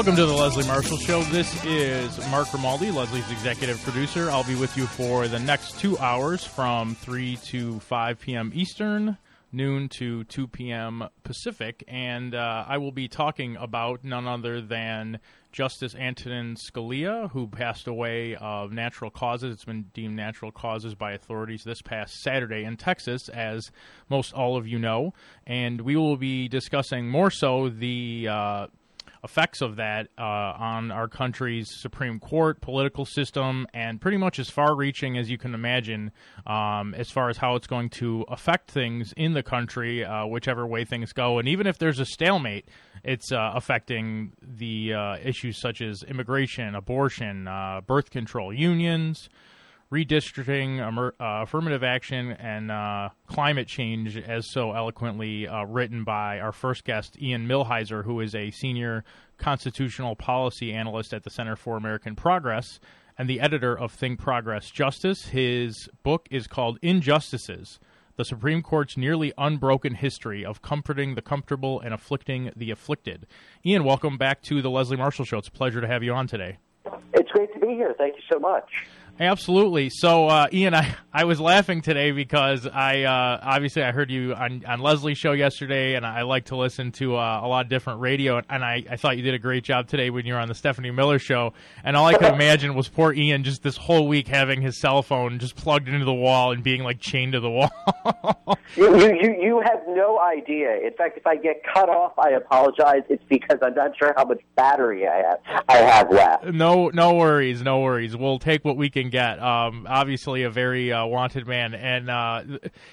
Welcome to the Leslie Marshall Show. This is Mark Grimaldi, Leslie's executive producer. I'll be with you for the next two hours from 3 to 5 p.m. Eastern, noon to 2 p.m. Pacific, and uh, I will be talking about none other than Justice Antonin Scalia, who passed away of natural causes. It's been deemed natural causes by authorities this past Saturday in Texas, as most all of you know. And we will be discussing more so the uh, effects of that uh, on our country's Supreme Court, political system, and pretty much as far reaching as you can imagine um, as far as how it's going to affect things in the country, uh, whichever way things go. And even if there's a stalemate, it's uh, affecting the uh, issues such as immigration, abortion, uh, birth control, unions redistricting, uh, affirmative action, and uh, climate change, as so eloquently uh, written by our first guest, Ian Millhiser, who is a senior constitutional policy analyst at the Center for American Progress and the editor of Think Progress Justice. His book is called Injustices. The Supreme Court's nearly unbroken history of comforting the comfortable and afflicting the afflicted. Ian, welcome back to the Leslie Marshall Show. It's a pleasure to have you on today. It's great to be here. Thank you so much. Absolutely. So, uh, Ian, I, I was laughing today because I uh, obviously I heard you on, on Leslie's show yesterday, and I like to listen to uh, a lot of different radio, and I, I thought you did a great job today when you were on the Stephanie Miller show. And all I could imagine was poor Ian just this whole week having his cell phone just plugged into the wall and being like chained to the wall. you, you you have no idea. In fact, if I get cut off, I apologize. It's because I'm not sure how much battery I have I have left. No, no worries, no worries. We'll take what we can get. Um, obviously, a very uh, wanted man, and uh,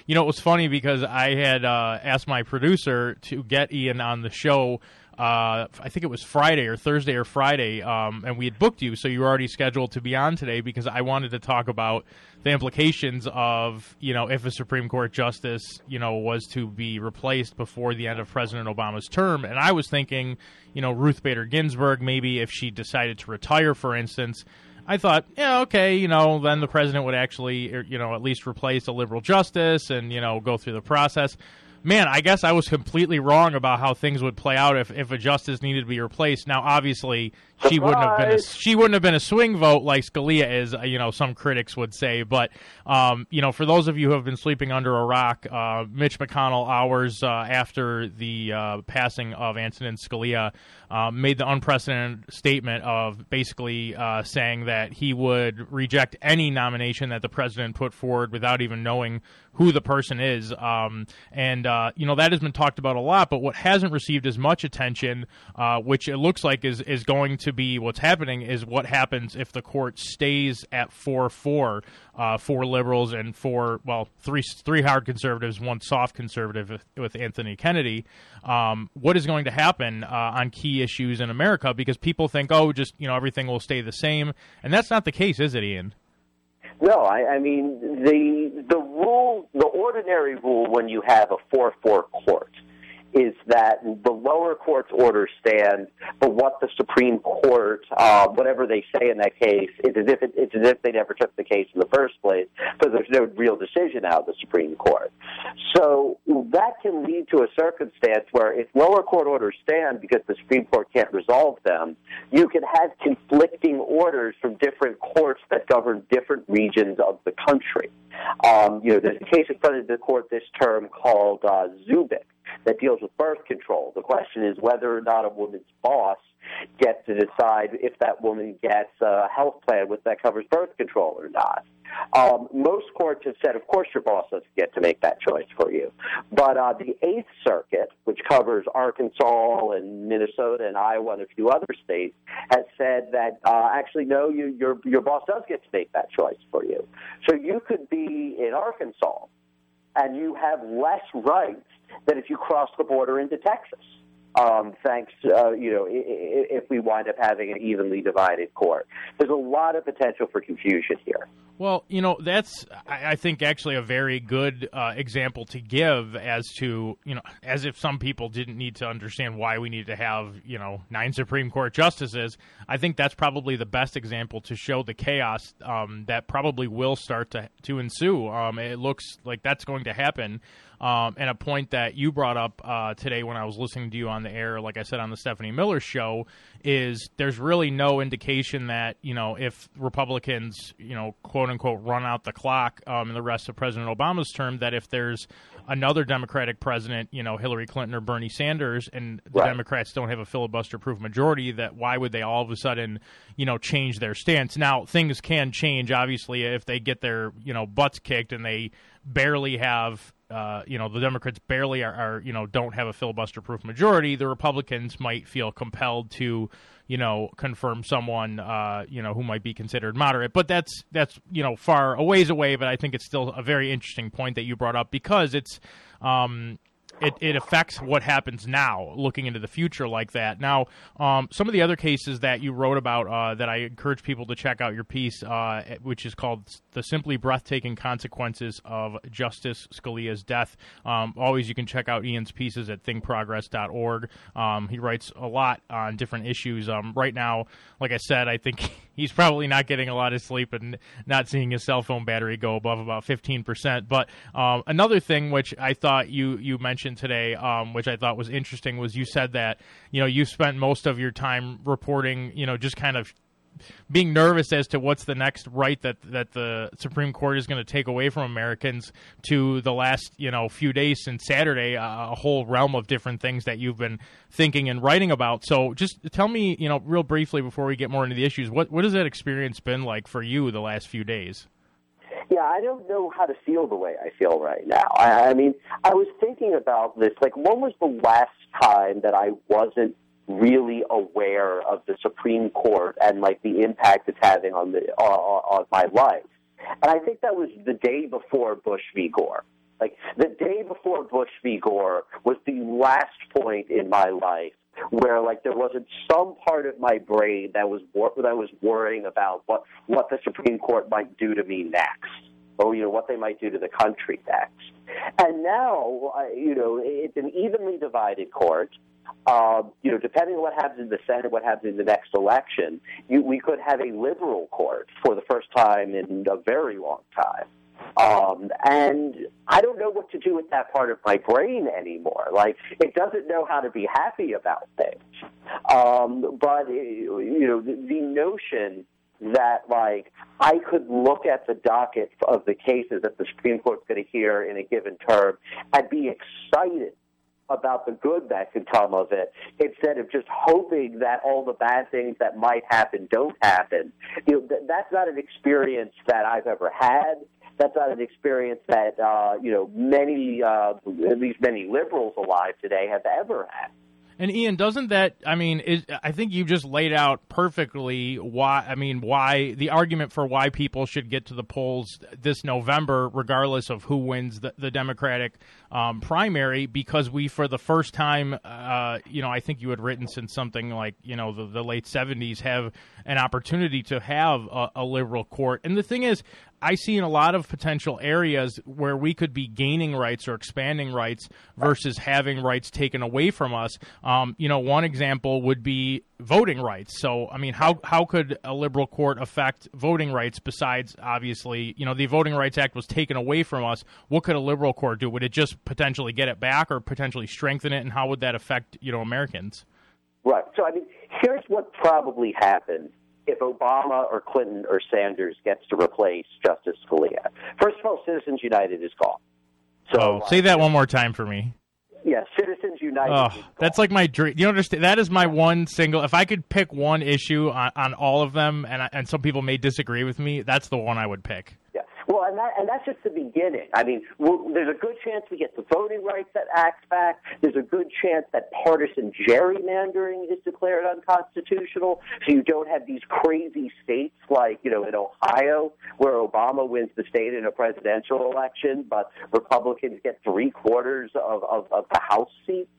you know it was funny because I had uh, asked my producer to get Ian on the show. Uh, I think it was Friday or Thursday or Friday, um, and we had booked you, so you were already scheduled to be on today because I wanted to talk about the implications of you know if a Supreme Court justice you know was to be replaced before the end of President Obama's term, and I was thinking you know Ruth Bader Ginsburg maybe if she decided to retire, for instance. I thought, yeah, okay, you know, then the president would actually, er, you know, at least replace a liberal justice and you know go through the process. Man, I guess I was completely wrong about how things would play out if, if a justice needed to be replaced. Now, obviously, Surprise. she wouldn't have been a, she wouldn't have been a swing vote like Scalia is. uh, You know, some critics would say, but um, you know, for those of you who have been sleeping under a rock, uh, Mitch McConnell, hours uh, after the uh, passing of Antonin Scalia, uh, made the unprecedented statement of basically uh, saying that he would reject any nomination that the president put forward without even knowing who the person is. Um, and uh, you know that has been talked about a lot, but what hasn't received as much attention, uh, which it looks like is is going to be what's happening, is what happens if the court stays at four four. Uh, four liberals and four, well, three three hard conservatives, one soft conservative with, with Anthony Kennedy. Um, what is going to happen uh, on key issues in America? Because people think, oh, just you know, everything will stay the same, and that's not the case, is it, Ian? No, I, I mean the the rule, the ordinary rule when you have a four four court is that the lower court's orders stand, but what the Supreme Court, uh, whatever they say in that case, it's as if it, it's as if they never took the case in the first place, because there's no real decision out of the Supreme Court. So that can lead to a circumstance where if lower court orders stand because the Supreme Court can't resolve them, you can have conflicting orders from different courts that govern different regions of the country. Um, you know, there's a case in front of the court this term called uh, Zubik that deals with birth control. The question is whether or not a woman's boss gets to decide if that woman gets a health plan with that covers birth control or not. Um, most courts have said, of course, your boss doesn't get to make that choice for you. But uh, the Eighth Circuit, which covers Arkansas and Minnesota and Iowa and a few other states, has said that uh, actually, no, you, your your boss does get to make that choice for you. So you could be in Arkansas and you have less rights than if you cross the border into Texas. Um, thanks, uh, you know, if we wind up having an evenly divided court, there's a lot of potential for confusion here. Well, you know, that's I think actually a very good uh, example to give as to you know, as if some people didn't need to understand why we need to have you know nine Supreme Court justices. I think that's probably the best example to show the chaos um, that probably will start to to ensue. Um, it looks like that's going to happen. Um, and a point that you brought up uh, today when I was listening to you on air, like I said on the Stephanie Miller show, is there's really no indication that you know if Republicans, you know, quote unquote, run out the clock um, in the rest of President Obama's term, that if there's another Democratic president, you know, Hillary Clinton or Bernie Sanders, and the right. Democrats don't have a filibuster-proof majority, that why would they all of a sudden, you know, change their stance? Now things can change, obviously, if they get their you know butts kicked and they barely have uh, you know the Democrats barely are, are, you know don't have a filibuster proof majority, the Republicans might feel compelled to you know confirm someone uh, you know who might be considered moderate. But that's that's you know far a ways away. But I think it's still a very interesting point that you brought up because it's um, it, it affects what happens now, looking into the future like that. Now, um, some of the other cases that you wrote about uh, that I encourage people to check out your piece, uh, which is called "The Simply Breathtaking Consequences of Justice Scalia's Death." Um, always, you can check out Ian's pieces at thinkprogress.org. Um, he writes a lot on different issues. Um, right now, like I said, I think he's probably not getting a lot of sleep and not seeing his cell phone battery go above about fifteen percent. But um, another thing, which I thought you you mentioned today, um, which I thought was interesting, was you said that you know you spent most of your time reporting, you know, just kind of being nervous as to what's the next right that that the Supreme Court is going to take away from Americans to the last you know few days since Saturday, a whole realm of different things that you've been thinking and writing about. So just tell me, you know, real briefly before we get more into the issues, what what has that experience been like for you the last few days? Yeah, I don't know how to feel the way I feel right now. I, I mean, I was thinking about this. Like, when was the last time that I wasn't really aware of the Supreme Court and like the impact it's having on the uh, on my life? And I think that was the day before Bush v. Gore. Like the day before Bush v. Gore was the last point in my life where like there wasn't some part of my brain that was wor- that was worrying about what what the Supreme Court might do to me next, or you know what they might do to the country next. And now, uh, you know, it's an evenly divided court. Uh, you know, depending on what happens in the Senate, what happens in the next election, you, we could have a liberal court for the first time in a very long time. Um, and I don't know what to do with that part of my brain anymore. Like, it doesn't know how to be happy about things. Um, but, you know, the, the notion that like I could look at the docket of the cases that the Supreme Court's going to hear in a given term and be excited about the good that could come of it instead of just hoping that all the bad things that might happen don't happen. You know, th- that's not an experience that I've ever had that's not an experience that uh, you know many, uh, at least many liberals alive today, have ever had. And Ian, doesn't that? I mean, is, I think you just laid out perfectly why. I mean, why the argument for why people should get to the polls this November, regardless of who wins the, the Democratic um, primary, because we, for the first time, uh, you know, I think you had written since something like you know the, the late '70s, have an opportunity to have a, a liberal court. And the thing is, I see in a lot of potential areas where we could be gaining rights or expanding rights versus having rights taken away from us. Um, you know, one example would be voting rights. So, I mean, how how could a liberal court affect voting rights besides obviously, you know, the Voting Rights Act was taken away from us. What could a liberal court do? Would it just potentially get it back or potentially strengthen it? And how would that affect you know Americans? Right. So, I mean, here's what probably happened if Obama or Clinton or Sanders gets to replace Justice Scalia. First of all, Citizens United is gone. So oh, say uh, that one more time for me. Yeah, Citizens United. Oh, that's like my dream. You understand? That is my one single. If I could pick one issue on, on all of them, and I, and some people may disagree with me, that's the one I would pick. Well, and that and that's just the beginning. I mean, there's a good chance we get the Voting Rights Act back. There's a good chance that partisan gerrymandering is declared unconstitutional, so you don't have these crazy states like you know in Ohio where Obama wins the state in a presidential election, but Republicans get three quarters of, of, of the House seats.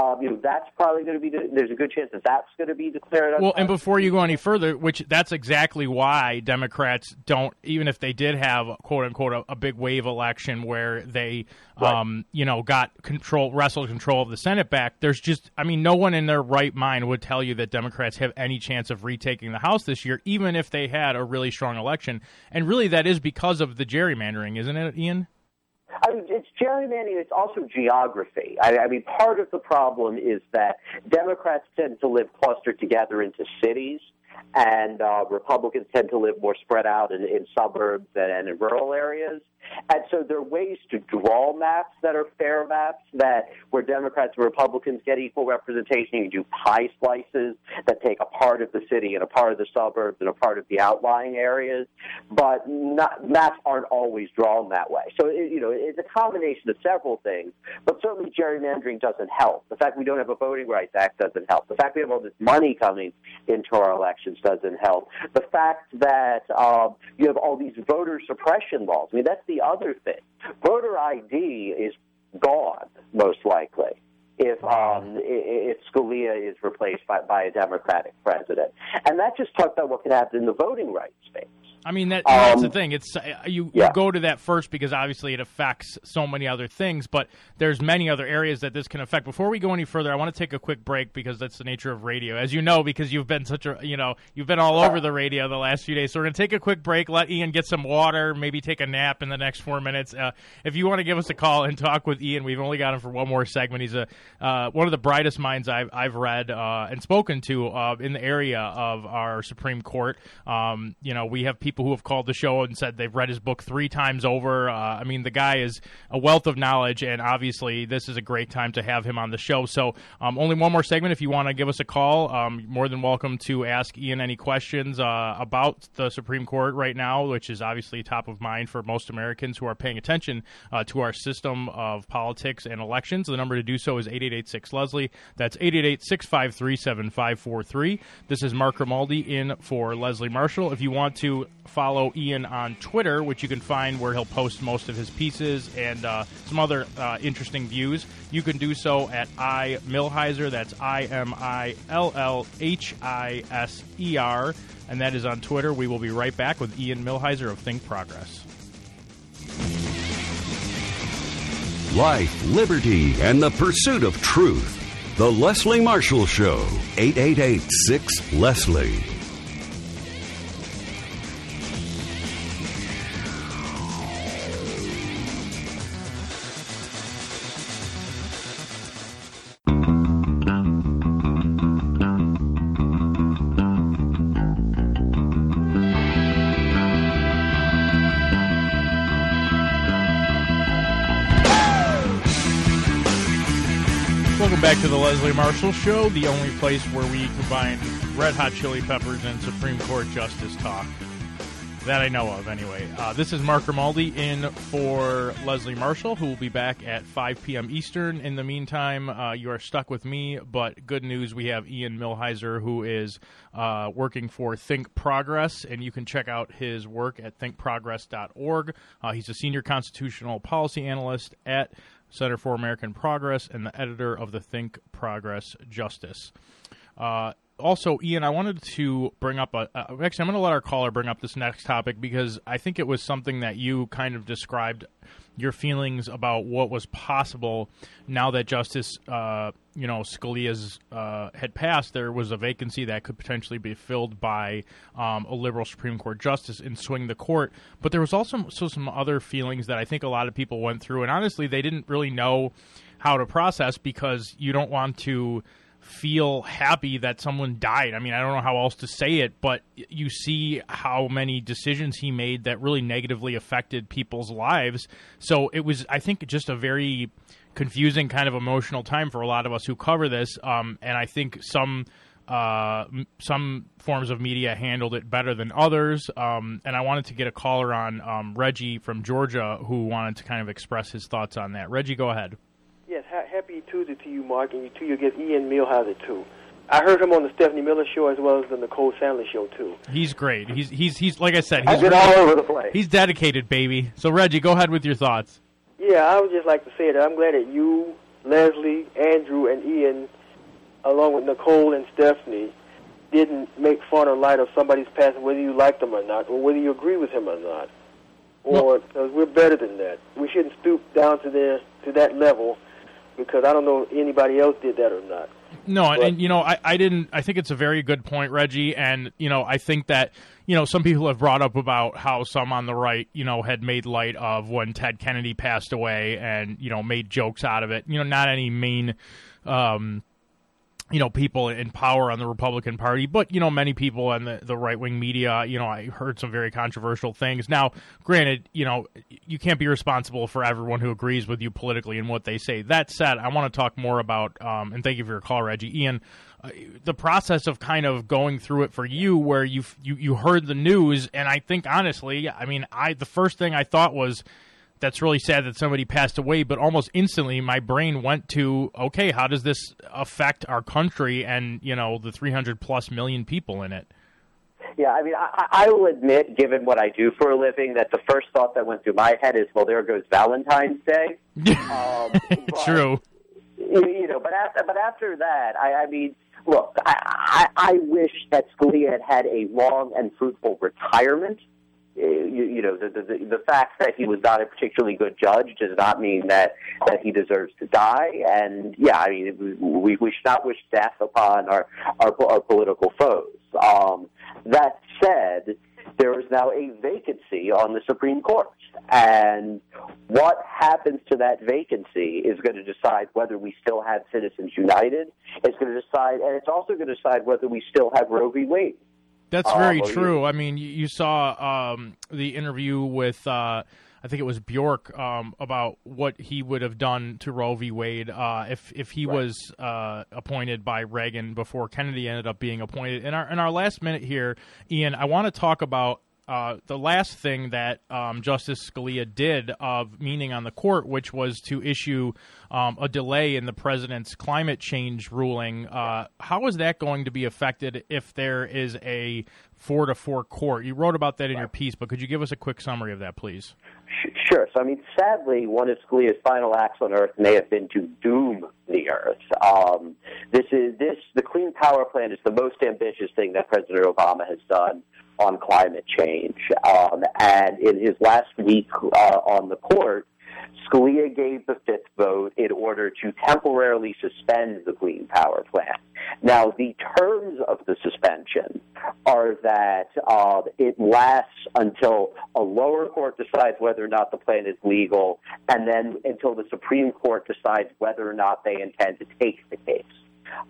Um, you know, that's probably going to be. The, there's a good chance that that's going to be declared. Well, and before you go any further, which that's exactly why Democrats don't, even if they did have quote unquote a, a big wave election where they, right. um, you know, got control, wrestled control of the Senate back. There's just, I mean, no one in their right mind would tell you that Democrats have any chance of retaking the House this year, even if they had a really strong election. And really, that is because of the gerrymandering, isn't it, Ian? I mean, it's gerrymandering. It's also geography. I, I mean, part of the problem is that Democrats tend to live clustered together into cities, and uh, Republicans tend to live more spread out in, in suburbs and, and in rural areas. And so there are ways to draw maps that are fair maps that where Democrats and Republicans get equal representation. You do pie slices that take a part of the city and a part of the suburbs and a part of the outlying areas, but not, maps aren't always drawn that way. So it, you know it's a combination of several things, but certainly gerrymandering doesn't help. The fact we don't have a voting rights act doesn't help. The fact we have all this money coming into our elections doesn't help. The fact that um, you have all these voter suppression laws. I mean that's the other thing. Voter ID is gone, most likely, if um, if Scalia is replaced by, by a Democratic president, and that just talks about what can happen in the voting rights space. I mean that, um, that's the thing. It's uh, you, yeah. you, go to that first because obviously it affects so many other things, but there's many other areas that this can affect. Before we go any further, I want to take a quick break because that's the nature of radio, as you know, because you've been such a you know you've been all over the radio the last few days. So we're gonna take a quick break, let Ian get some water, maybe take a nap in the next four minutes. Uh, if you want to give us a call and talk with Ian, we've only got him for one more segment. He's a uh, one of the brightest minds I've I've read uh, and spoken to uh, in the area of our Supreme Court. Um, you know, we have people who have called the show show and said they've read his book three times over. Uh, I mean, the guy is a wealth of knowledge, and obviously, this is a great time to have him on the show. So, um, only one more segment. If you want to give us a call, um, more than welcome to ask Ian any questions uh, about the Supreme Court right now, which is obviously top of mind for most Americans who are paying attention uh, to our system of politics and elections. The number to do so is 8886 Leslie. That's 888 653 7543. This is Mark Grimaldi in for Leslie Marshall. If you want to follow Ian on Twitter, which you can find where he'll post most of his pieces and uh, some other uh, interesting views. You can do so at I Millhiser. That's I M I L L H I S E R, and that is on Twitter. We will be right back with Ian Millhiser of Think Progress. Life, liberty, and the pursuit of truth. The Leslie Marshall Show, 888 6 Leslie. Back to the Leslie Marshall Show, the only place where we combine red hot chili peppers and Supreme Court justice talk. That I know of, anyway. Uh, this is Mark Grimaldi in for Leslie Marshall, who will be back at 5 p.m. Eastern. In the meantime, uh, you are stuck with me, but good news we have Ian Millhiser, who is uh, working for Think Progress, and you can check out his work at thinkprogress.org. Uh, he's a senior constitutional policy analyst at Center for American Progress, and the editor of the Think Progress Justice. Uh, also, Ian, I wanted to bring up a. Uh, actually, I'm going to let our caller bring up this next topic because I think it was something that you kind of described your feelings about what was possible now that Justice, uh, you know, Scalia's uh, had passed. There was a vacancy that could potentially be filled by um, a liberal Supreme Court justice and swing the court. But there was also so some other feelings that I think a lot of people went through, and honestly, they didn't really know how to process because you don't want to feel happy that someone died. I mean, I don't know how else to say it, but you see how many decisions he made that really negatively affected people's lives. So it was, I think, just a very confusing kind of emotional time for a lot of us who cover this. Um, and I think some. uh, some forms of media handled it better than others. Um, and I wanted to get a caller on um, Reggie from Georgia who wanted to kind of express his thoughts on that. Reggie, go ahead. Happy Tuesday to you, Mark, and to your guest Ian Millhiser too. I heard him on the Stephanie Miller show as well as the Nicole Sandler show too. He's great. He's he's he's like I said. He's been all over the place. He's dedicated, baby. So Reggie, go ahead with your thoughts. Yeah, I would just like to say that I'm glad that you, Leslie, Andrew, and Ian, along with Nicole and Stephanie, didn't make fun or light of somebody's past, whether you liked them or not, or whether you agree with him or not. Or because we're better than that. We shouldn't stoop down to their to that level, because I don't know if anybody else did that or not. No, and, and you know, I, I didn't. I think it's a very good point, Reggie. And you know, I think that you know some people have brought up about how some on the right, you know, had made light of when Ted Kennedy passed away, and you know, made jokes out of it. You know, not any mean. Um, you know, people in power on the Republican Party, but you know, many people in the, the right wing media. You know, I heard some very controversial things. Now, granted, you know, you can't be responsible for everyone who agrees with you politically and what they say. That said, I want to talk more about, um, and thank you for your call, Reggie. Ian, uh, the process of kind of going through it for you, where you you you heard the news, and I think honestly, I mean, I the first thing I thought was that's really sad that somebody passed away, but almost instantly my brain went to, okay, how does this affect our country and, you know, the 300 plus million people in it? Yeah, I mean, I, I will admit, given what I do for a living, that the first thought that went through my head is, well, there goes Valentine's Day. um, but, True. You know, but after, but after that, I, I mean, look, I, I, I wish that Scalia had had a long and fruitful retirement. Uh, you, you know, the, the the fact that he was not a particularly good judge does not mean that that he deserves to die. And yeah, I mean, we we should not wish death upon our our, our political foes. Um, that said, there is now a vacancy on the Supreme Court, and what happens to that vacancy is going to decide whether we still have Citizens United. It's going to decide, and it's also going to decide whether we still have Roe v. Wade. That's very uh, true. I mean, you, you saw um, the interview with, uh, I think it was Bork, um, about what he would have done to Roe v. Wade uh, if if he right. was uh, appointed by Reagan before Kennedy ended up being appointed. In our in our last minute here, Ian, I want to talk about uh, the last thing that um, Justice Scalia did of meaning on the court, which was to issue um, a delay in the president's climate change ruling. Uh, how is that going to be affected if there is a four to four court? You wrote about that in your piece, but could you give us a quick summary of that, please? Sure. So, I mean, sadly, one of Scalia's final acts on Earth may have been to doom the Earth. Um, this is this the Clean Power Plan is the most ambitious thing that President Obama has done on climate change. Um, and in his last week uh, on the court, Scalia gave the fifth vote in order to temporarily suspend the Clean Power Plan. Now, the terms of the suspension are that uh, it lasts until a lower court decides whether or not the plan is legal, and then until the Supreme Court decides whether or not they intend to take the case.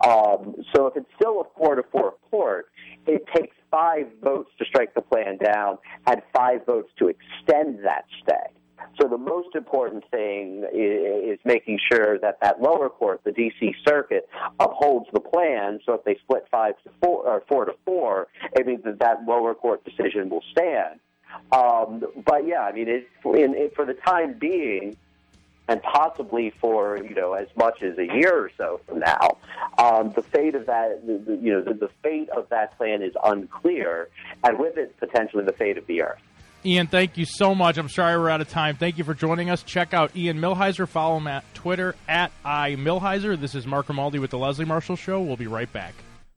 Um, so if it's still a four to four court, it takes five votes to strike the plan down had five votes to extend that stay. So the most important thing is, making sure that that lower court, the D.C. Circuit, upholds the plan. So if they split five to four or four to four, it means that that lower court decision will stand. Um, but yeah, I mean, it, in, it, for the time being, and possibly for you know as much as a year or so from now. Um, the fate of that, you know, the, fate of that plan is unclear, and with it potentially the fate of the Earth. Ian, thank you so much. I'm sorry we're out of time. Thank you for joining us. Check out Ian Millhiser. Follow him at Twitter at iMillhiser. This is Mark Grimaldi with the Leslie Marshall Show. We'll be right back.